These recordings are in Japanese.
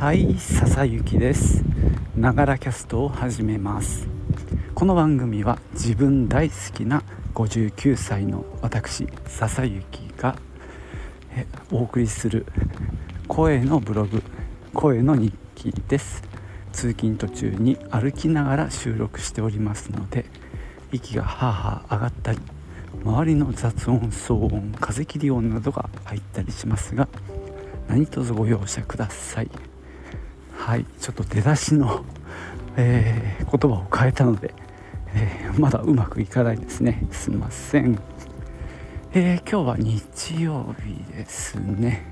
はい笹雪です。ながらキャストを始めます。この番組は自分大好きな59歳の私笹雪がお送りする声のブログ声の日記です。通勤途中に歩きながら収録しておりますので息がはあはあ上がったり周りの雑音騒音風切り音などが入ったりしますが何卒ご容赦ください。はいちょっと出だしの、えー、言葉を変えたので、えー、まだうまくいかないですね。すいません、えー、今日は日曜日ですね。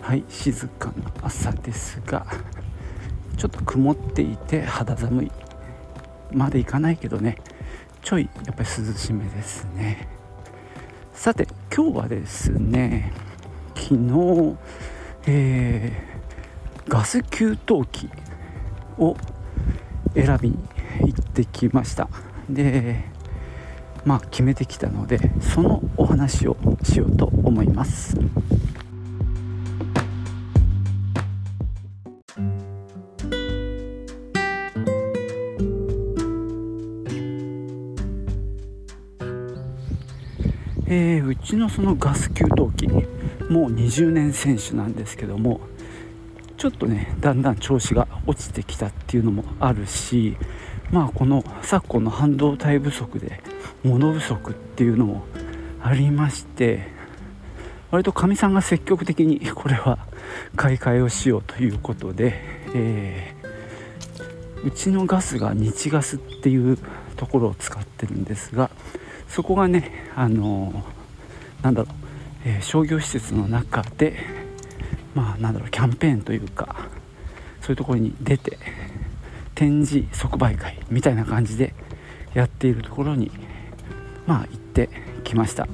はい静かな朝ですがちょっと曇っていて肌寒いまでいかないけどね。ちょいやっぱり涼しめですね。さて今日はですね昨日えーガス給湯器を選びに行ってきました。でまあ決めてきたのでそのお話をしようと思います。えー、うちのそのガス給湯器もう20年選手なんですけどもちょっとねだんだん調子が落ちてきたっていうのもあるしまあこの昨今の半導体不足で物不足っていうのもありまして割とかみさんが積極的に これは買い替えをしようということで、えー、うちのガスが日ガスっていうところを使ってるんですがそこがねあのー、なんだろう、えー、商業施設の中でまあなんだろうキャンペーンというかそういうところに出て展示即売会みたいな感じでやっているところにまあ行ってきました。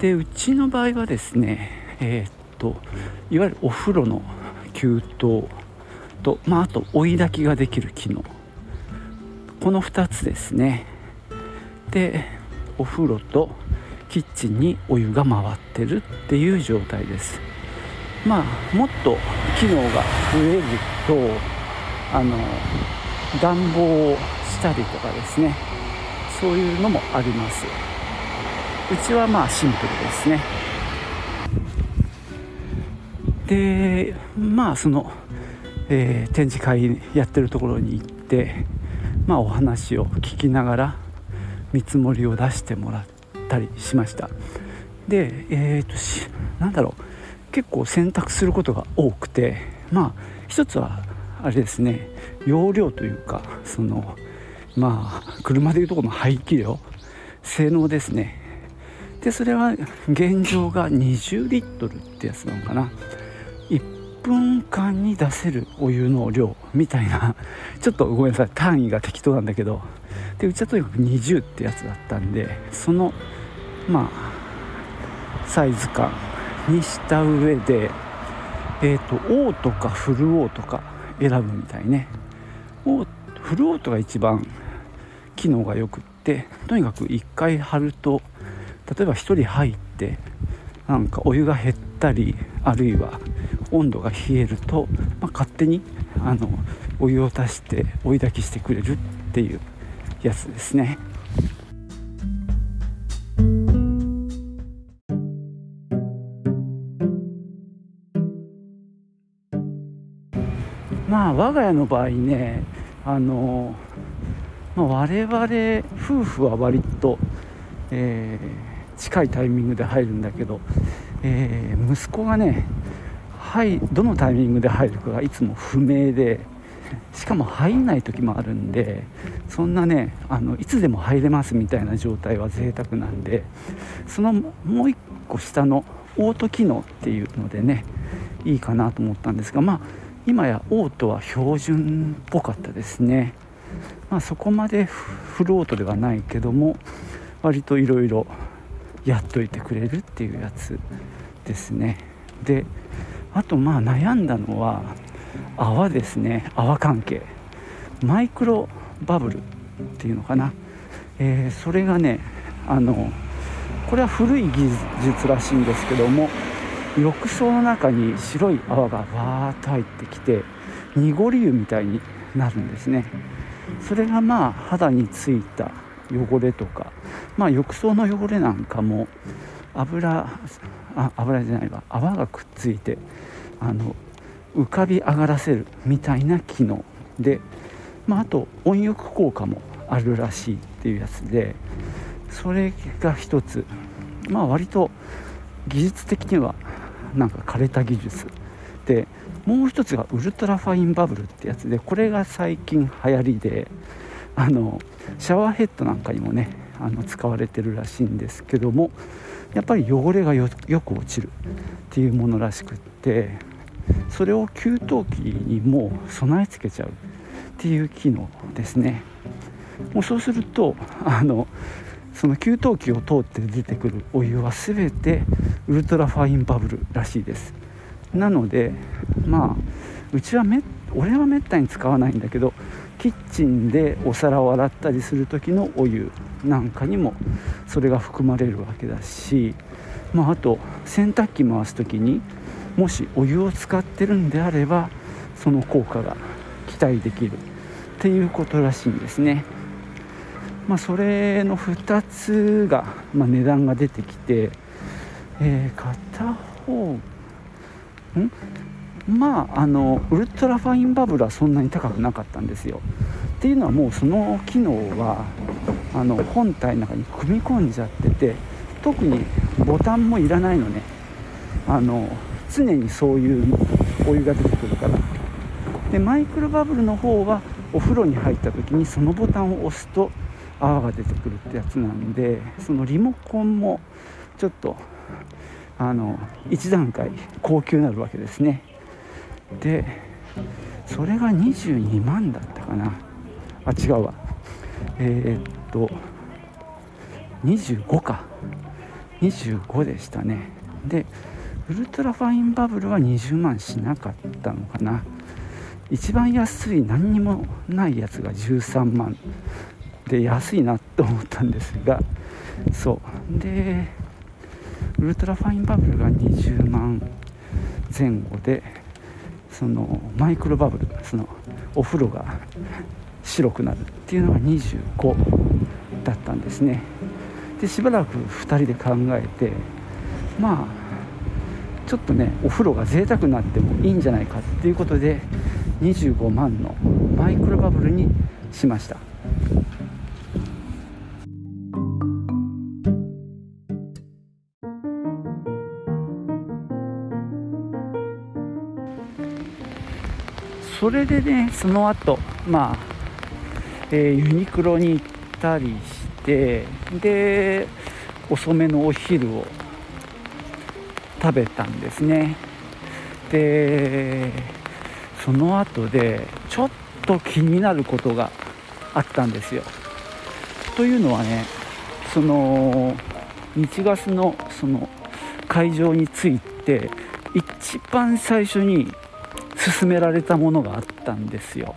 でうちの場合はですねえー、っといわゆるお風呂の給湯と、まあ、あと追い炊きができる機能。この2つですね。でお風呂とキッチンにお湯が回ってるっていう状態です。まあもっと機能が増えるとあの暖房をしたりとかですね。そういうのもあります。うちはまあシンプルですね。でまあその、えー、展示会やってるところに行ってまあお話を聞きながら見積もりを出してもらったりしました。でえっ、ー、となんだろう。結構選択することが多くてまあ一つはあれですね容量というかそのまあ車でいうとこの排気量性能ですね。でそれは現状が20リットルってやつなのかな。1分間に出せるお湯の量みたいなちょっとごめんなさい単位が適当なんだけどでうちはとにかく20ってやつだったんでそのまあサイズ感にした上でえ、ー、とオーとかフルオーとか選ぶみたいねフルオートが一番機能がよくってとにかく1回貼ると例えば1人入ってなんかお湯が減ったりあるいは温度が冷えると、まあ、勝手にあのお湯を足して追い炊きしてくれるっていうやつですね。まあ我が家の場合ねあの、まあ、我々夫婦は割と、えー、近いタイミングで入るんだけど、えー、息子がねはいどのタイミングで入るかがいつも不明でしかも入んない時もあるんでそんなねあのいつでも入れますみたいな状態は贅沢なんでそのもう1個下のオート機能っていうのでねいいかなと思ったんですがまあ今やオートは標準っぽかったですね、まあ、そこまでフルオートではないけども割といろいろやっといてくれるっていうやつですね。であとまあ悩んだのは泡ですね。泡関係。マイクロバブルっていうのかな、えー、それがねあのこれは古い技術らしいんですけども浴槽の中に白い泡がわーっと入ってきて濁り湯みたいになるんですね。それがまあ肌についた汚れとかまあ浴槽の汚れなんかも油あ油じゃないわ。泡がくっついてあの浮かび上がらせるみたいな機能で、まあ、あと温浴効果もあるらしいっていうやつでそれが一つ。まあ割と技術的にはなんか枯れた技術。でもう一つがウルトラファインバブルってやつでこれが最近流行りであのシャワーヘッドなんかにもねあの使われてるらしいんですけどもやっぱり汚れがよく落ちるっていうものらしくってそれを給湯器にも備え付けちゃうっていう機能ですね。もうそうするとあのその給湯器を通って出てくるお湯は全てウルトラファインバブルらしいですなのでまあうちはめ俺はめったに使わないんだけどキッチンでお皿を洗ったりする時のお湯なんかにもそれが含まれるわけだし、まあ、あと洗濯機回す時にもしお湯を使ってるんであればその効果が期待できるっていうことらしいんですね。まあ、それの2つが、まあ、値段が出てきて、えー、片方ん？まああのウルトラファインバブルはそんなに高くなかったんですよ。っていうのはもうその機能はあの本体の中に組み込んじゃってて特にボタンもいらないのね。あの常にそういうお湯が出てくるから。でマイクロバブルの方はお風呂に入った時にそのボタンを押すと泡が出てくるってやつなんでそのリモコンもちょっとあの1段階高級になるわけですね。でそれが22万だったかな。あ違うわ。えー、っと25か。25でしたね。でウルトラファインバブルは20万しなかったのかな。一番安い何にもないやつが13万。で安いなと思ったんですがそう。でウルトラファインバブルが20万前後でそのマイクロバブルそのお風呂が白くなるっていうのが25だったんですね。でしばらく2人で考えてまあちょっとねお風呂が贅沢になってもいいんじゃないかっていうことで25万のマイクロバブルにしました。それでねその後まあ、えー、ユニクロに行ったりしてで遅めのお昼を食べたんですね。でその後でちょっと気になることがあったんですよ。というのはねその日ガスのその会場について一番最初に勧められたものがあったんですよ。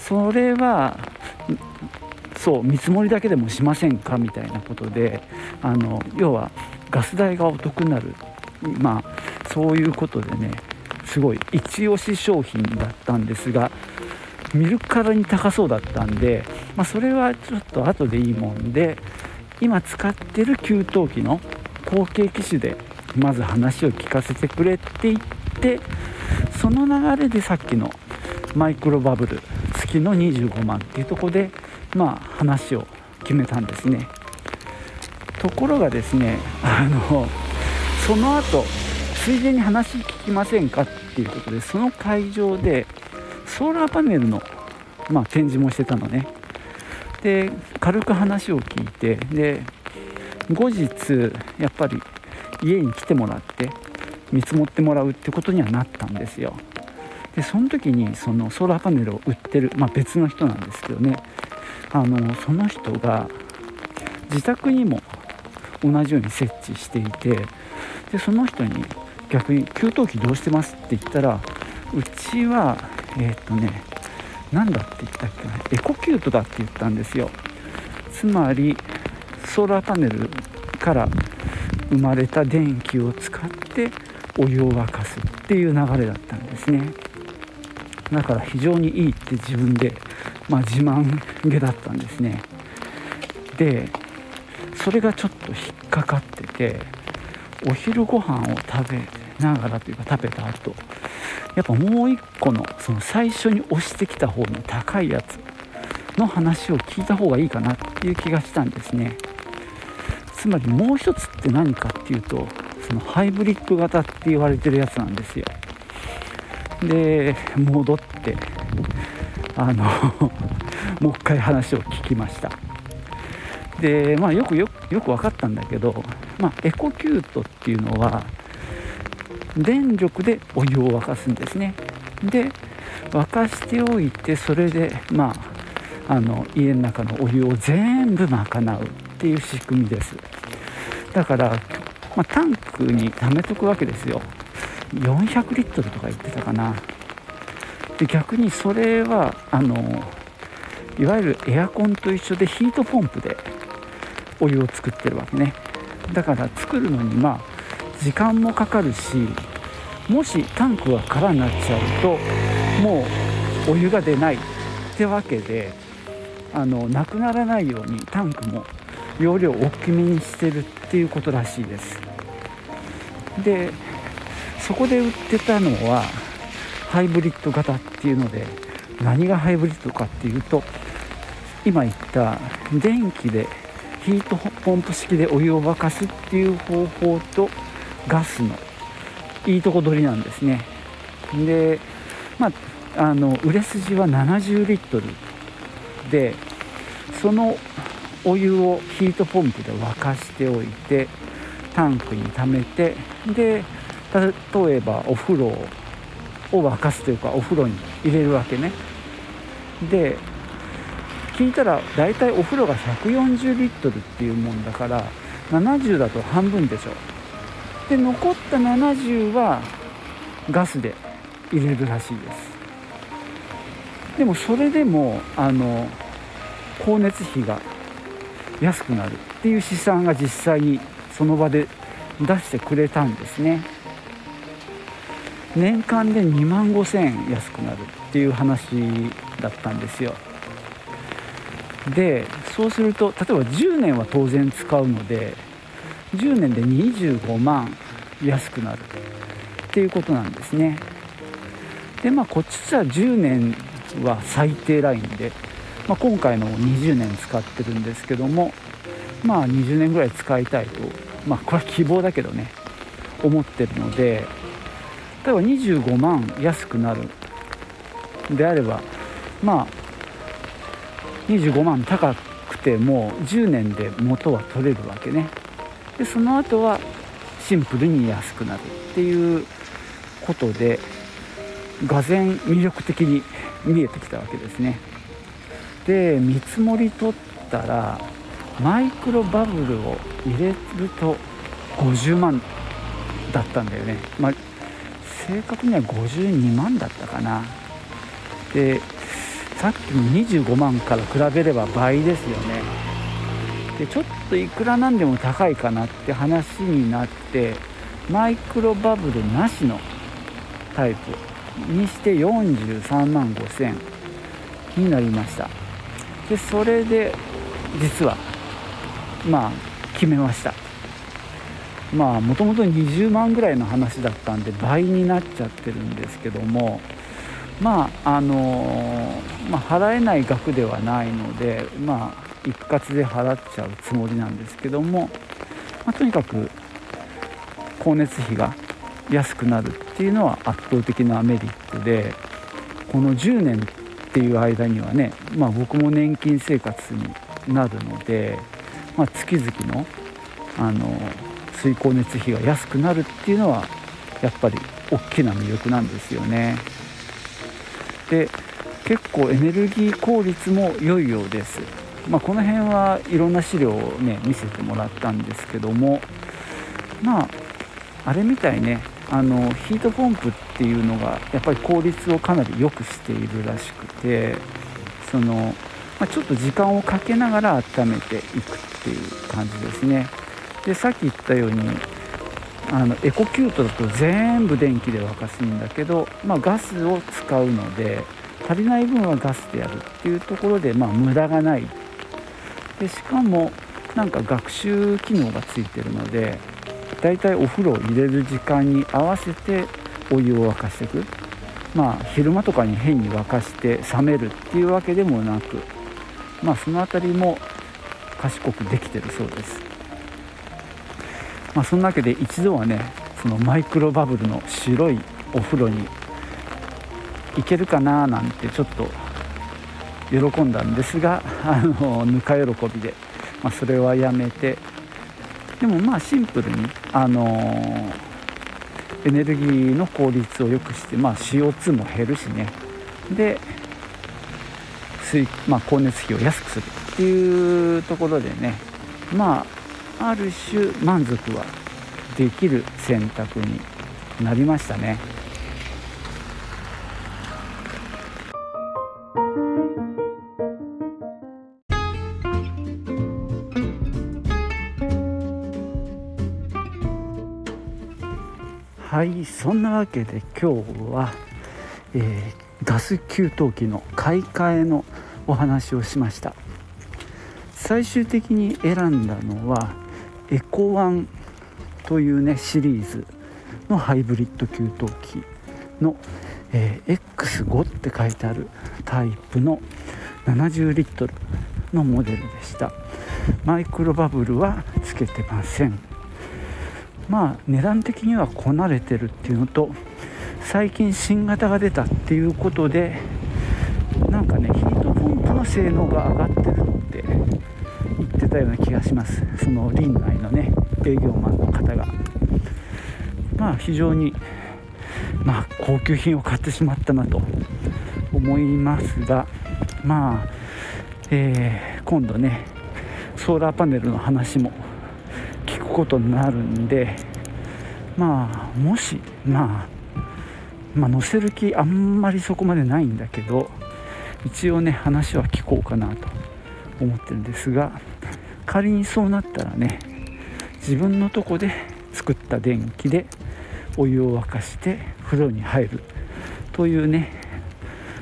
それはそう見積もりだけでもしませんかみたいなことであの要はガス代がお得になる。まあそういうことでねすごい一押し商品だったんですが見るからに高そうだったんで、まあ、それはちょっと後でいいもんで今使ってる給湯器の後継機種でまず話を聞かせてくれって言ってその流れでさっきのマイクロバブル付きの25万っていうとこでまあ話を決めたんですね。ところがですねあのその後ついでに話聞きませんかっていうことでその会場でソーラーパネルの、まあ、展示もしてたのね。で軽く話を聞いてで後日やっぱり家に来てもらって見積もってもらうってことにはなったんですよ。でその時にそのソーラーパネルを売ってる、まあ、別の人なんですけどね。あのその人が自宅にも同じように設置していてでその人に逆に給湯器どうしてますって言ったらうちはえー、っとね何だって言ったっけなエコキュートだって言ったんですよ。つまりソーラーパネルから生まれた電気を使ってお湯を沸かすっていう流れだったんですね。だから非常にいいって自分で、まあ、自慢げだったんですね。でそれがちょっと引っかかっててお昼ご飯を食べながらというか食べた後やっぱもう一個のその最初に押してきた方の高いやつの話を聞いた方がいいかなっていう気がしたんですね。つまりもう一つって何かっていうとそのハイブリッド型って言われてるやつなんですよ。で戻ってあの もう一回話を聞きました。でまあよくよくよく分かったんだけど、まあ、エコキュートっていうのは電力でお湯を沸かすんですね。で沸かしておいてそれでまああの家の中のお湯を全部賄うっていう仕組みです。だから、まあ、タンクに貯めとくわけですよ。400リットルとか言ってたかな。で逆にそれはあのいわゆるエアコンと一緒でヒートポンプでお湯を作ってるわけね。だから作るのにまあ時間もかかるしもしタンクが空になっちゃうともうお湯が出ないってわけであのなくならないようにタンクも容量を大きめにしてるっていうことらしいです。でそこで売ってたのはハイブリッド型っていうので何がハイブリッドかっていうと今言った電気でヒートポンプ式でお湯を沸かすっていう方法とガスのいいとこ取りなんですね。でまああの売れ筋は70リットルでそのお湯をヒートポンプで沸かしておいてタンクに溜めてで例えばお風呂を沸かすというかお風呂に入れるわけね。で聞いたら大体お風呂が140リットルっていうもんだから70だと半分でしょ。で残った70はガスで入れるらしいです。でもそれでもあの光熱費が安くなるっていう試算が実際にその場で出してくれたんですね。年間で2万5000円安くなるっていう話だったんですよ。でそうすると例えば10年は当然使うので10年で25万安くなるっていうことなんですね。でまあこっちじゃ10年は最低ラインで、まあ、今回の20年使ってるんですけどもまあ20年ぐらい使いたいとまあこれは希望だけどね思ってるので例えば25万安くなるであればまあ25万高くても10年で元は取れるわけね。でその後はシンプルに安くなるっていうことでがぜん魅力的に見えてきたわけですね。で見積もり取ったらマイクロバブルを入れると50万だったんだよね、まあ、正確には52万だったかな。でさっきの25万から比べれば倍ですよね。でちょっといくらなんでも高いかなって話になってマイクロバブルなしのタイプにして43万5000になりました。でそれで実はまあ決めました。まあもともと20万ぐらいの話だったんで倍になっちゃってるんですけどもまああのまあ、払えない額ではないのでまあ一括で払っちゃうつもりなんですけども、まあ、とにかく光熱費が安くなるっていうのは圧倒的なメリットでこの10年っていう間にはね、まあ、僕も年金生活になるので、まあ、月々のあの水光熱費が安くなるっていうのはやっぱり大きな魅力なんですよね。で結構エネルギー効率も良いようです。まあ、この辺はいろんな資料をね見せてもらったんですけどもまああれみたいねあのヒートポンプっていうのがやっぱり効率をかなり良くしているらしくてその、まあ、ちょっと時間をかけながら温めていくっていう感じですね。でさっき言ったようにあのエコキュートだと全部電気で沸かすんだけど、まあ、ガスを使うので足りない分はガスでやるっていうところで、まあ、無駄がない。でしかもなんか学習機能がついてるのでだいたいお風呂を入れる時間に合わせてお湯を沸かしていく。まあ昼間とかに変に沸かして冷めるっていうわけでもなくまあその辺りも賢くできてるそうです。まあそんなわけで一度はねそのマイクロバブルの白いお風呂に行けるかななんてちょっと喜んだんですがあのぬか喜びで、まあ、それはやめてでもまあシンプルにあのエネルギーの効率を良くして、まあ、CO2 も減るしねで水、まあ、光熱費を安くするっていうところでねまあある種満足はできる選択になりましたね。そんなわけで今日は、えー、ガス給湯器の買い替えのお話をしました。最終的に選んだのはエコワンというねシリーズのハイブリッド給湯器の、えー、X5 って書いてあるタイプの70リットルのモデルでした。マイクロバブルはつけてません。まあ値段的にはこなれてるっていうのと最近新型が出たっていうことでなんかねヒートポンプの性能が上がってるって言ってたような気がします。その林内のね営業マンの方が。まあ非常にまあ高級品を買ってしまったなと思いますがまあ、えー、今度ねソーラーパネルの話もことになるんでまあもしまあまあ載せる気あんまりそこまでないんだけど一応ね話は聞こうかなと思ってるんですが仮にそうなったらね自分のとこで作った電気でお湯を沸かして風呂に入るというね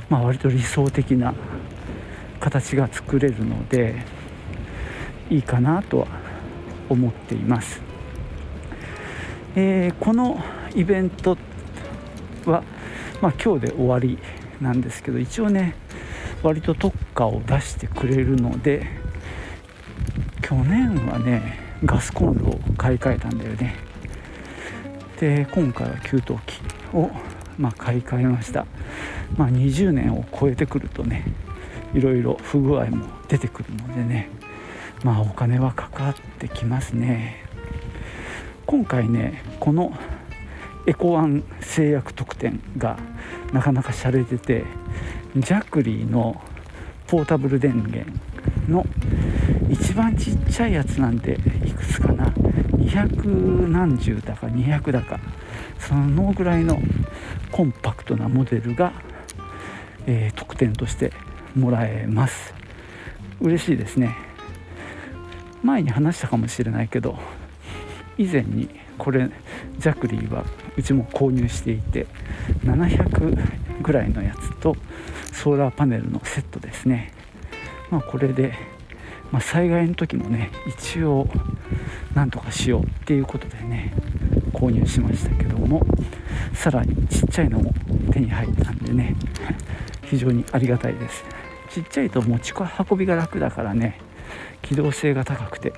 まあ割と理想的な形が作れるのでいいかなとは思っています、えー、このイベントは、まあ、今日で終わりなんですけど一応ね割と特価を出してくれるので去年はねガスコンロを買い替えたんだよね。で今回は給湯器を、まあ、買い替えました、まあ、20年を超えてくるとねいろいろ不具合も出てくるのでね。まあお金はかかってきますね。今回ねこのエコワン製薬特典がなかなか洒落ててジャクリーのポータブル電源の一番ちっちゃいやつなんていくつかな？200何十だか200だかそのぐらいのコンパクトなモデルが、えー、特典としてもらえます。嬉しいですね。前に話したかもしれないけど以前にこれジャクリーはうちも購入していて700ぐらいのやつとソーラーパネルのセットですね。まあこれで、まあ、災害の時もね一応なんとかしようっていうことでね購入しましたけどもさらにちっちゃいのも手に入ったんでね非常にありがたいです。ちっちゃいと持ち運びが楽だからね機動性が高くて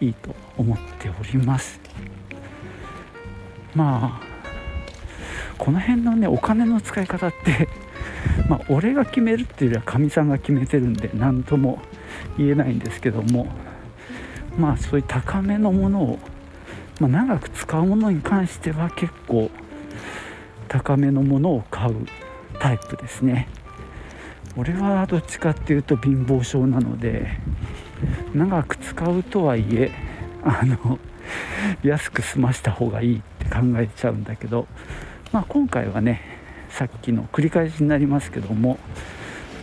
いいと思っております。まあこの辺のねお金の使い方ってまあ俺が決めるっていうよりはかみさんが決めてるんで何とも言えないんですけどもまあそういう高めのものを、まあ、長く使うものに関しては結構高めのものを買うタイプですね。俺はどっちかっていうと貧乏症なので長く使うとはいえあの安く済ました方がいいって考えちゃうんだけど、まあ、今回はねさっきの繰り返しになりますけども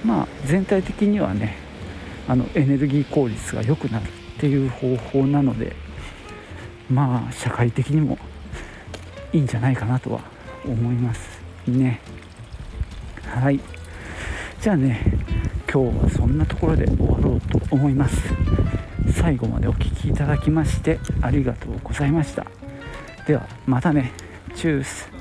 まあ全体的にはねあのエネルギー効率が良くなるっていう方法なのでまあ社会的にもいいんじゃないかなとは思いますね。はい。じゃあね今日はそんなところで終わろうと思います。最後までお聴きいただきましてありがとうございました。ではまたね。チュース。